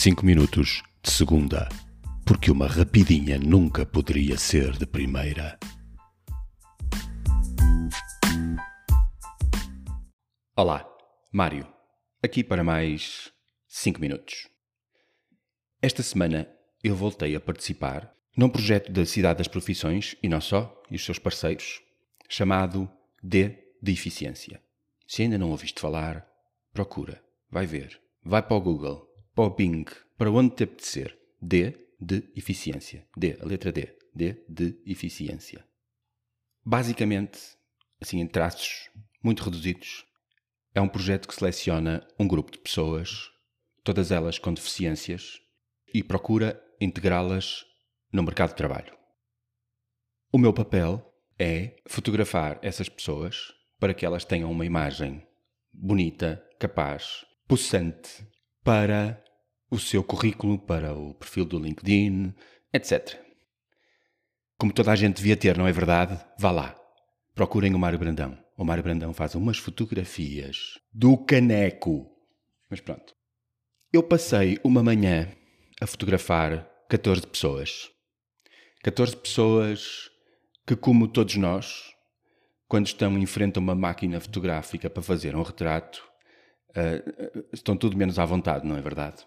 5 minutos de segunda, porque uma rapidinha nunca poderia ser de primeira. Olá, Mário, aqui para mais 5 minutos. Esta semana eu voltei a participar num projeto da Cidade das Profissões, e não só, e os seus parceiros, chamado D de Eficiência. Se ainda não ouviste falar, procura, vai ver, vai para o Google, para o Bing, para onde te apetecer. D de eficiência. D, a letra D. D de eficiência. Basicamente, assim em traços muito reduzidos, é um projeto que seleciona um grupo de pessoas, todas elas com deficiências, e procura integrá-las no mercado de trabalho. O meu papel é fotografar essas pessoas para que elas tenham uma imagem bonita, capaz, possante para o seu currículo para o perfil do LinkedIn, etc. Como toda a gente devia ter, não é verdade? Vá lá. Procurem o Mário Brandão. O Mário Brandão faz umas fotografias do caneco. Mas pronto. Eu passei uma manhã a fotografar 14 pessoas. 14 pessoas que, como todos nós, quando estão em frente a uma máquina fotográfica para fazer um retrato, uh, estão tudo menos à vontade, não é verdade?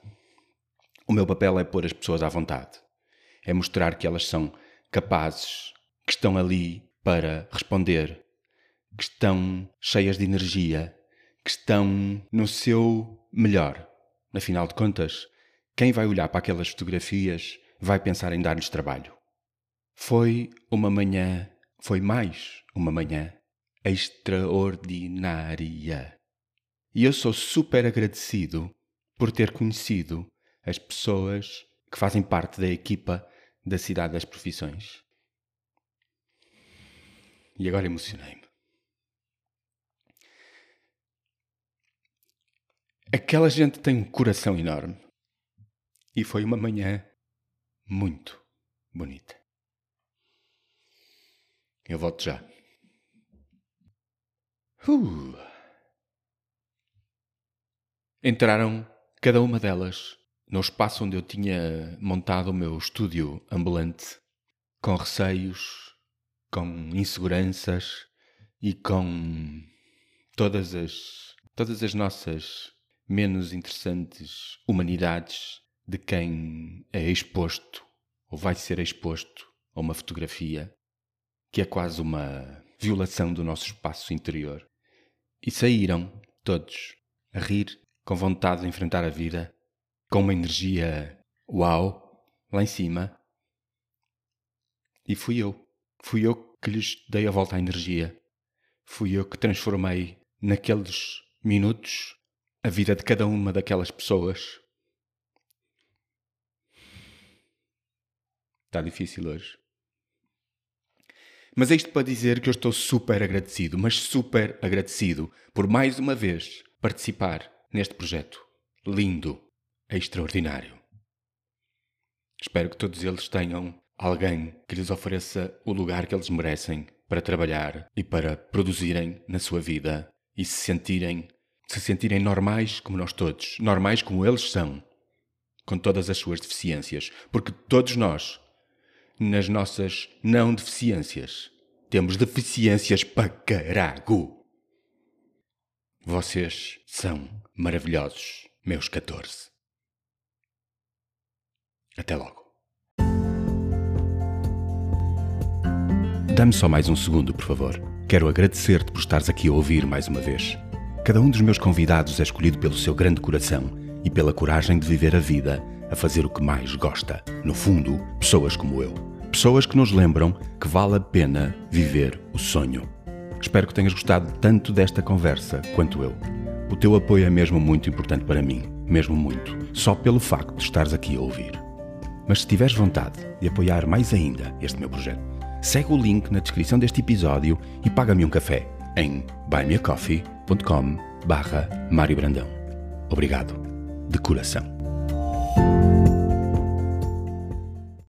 O meu papel é pôr as pessoas à vontade. É mostrar que elas são capazes, que estão ali para responder, que estão cheias de energia, que estão no seu melhor. Afinal de contas, quem vai olhar para aquelas fotografias vai pensar em dar-lhes trabalho. Foi uma manhã, foi mais uma manhã extraordinária. E eu sou super agradecido por ter conhecido as pessoas que fazem parte da equipa da Cidade das Profissões. E agora emocionei-me. Aquela gente tem um coração enorme. E foi uma manhã muito bonita. Eu volto já. Uh. Entraram cada uma delas no espaço onde eu tinha montado o meu estúdio ambulante, com receios, com inseguranças e com todas as, todas as nossas menos interessantes humanidades de quem é exposto ou vai ser exposto a uma fotografia que é quase uma violação do nosso espaço interior. E saíram todos a rir, com vontade de enfrentar a vida com uma energia uau lá em cima. E fui eu. Fui eu que lhes dei a volta à energia. Fui eu que transformei naqueles minutos a vida de cada uma daquelas pessoas. Está difícil hoje. Mas é isto para dizer que eu estou super agradecido, mas super agradecido por mais uma vez participar neste projeto lindo extraordinário. Espero que todos eles tenham alguém que lhes ofereça o lugar que eles merecem para trabalhar e para produzirem na sua vida e se sentirem se sentirem normais como nós todos, normais como eles são, com todas as suas deficiências, porque todos nós, nas nossas não deficiências, temos deficiências para carago. Vocês são maravilhosos, meus 14. Até logo. Dá-me só mais um segundo, por favor. Quero agradecer-te por estares aqui a ouvir mais uma vez. Cada um dos meus convidados é escolhido pelo seu grande coração e pela coragem de viver a vida a fazer o que mais gosta. No fundo, pessoas como eu. Pessoas que nos lembram que vale a pena viver o sonho. Espero que tenhas gostado tanto desta conversa quanto eu. O teu apoio é mesmo muito importante para mim, mesmo muito, só pelo facto de estares aqui a ouvir. Mas se tiveres vontade de apoiar mais ainda este meu projeto, segue o link na descrição deste episódio e paga-me um café em buymeacoffee.com barra Mário Brandão. Obrigado, de coração.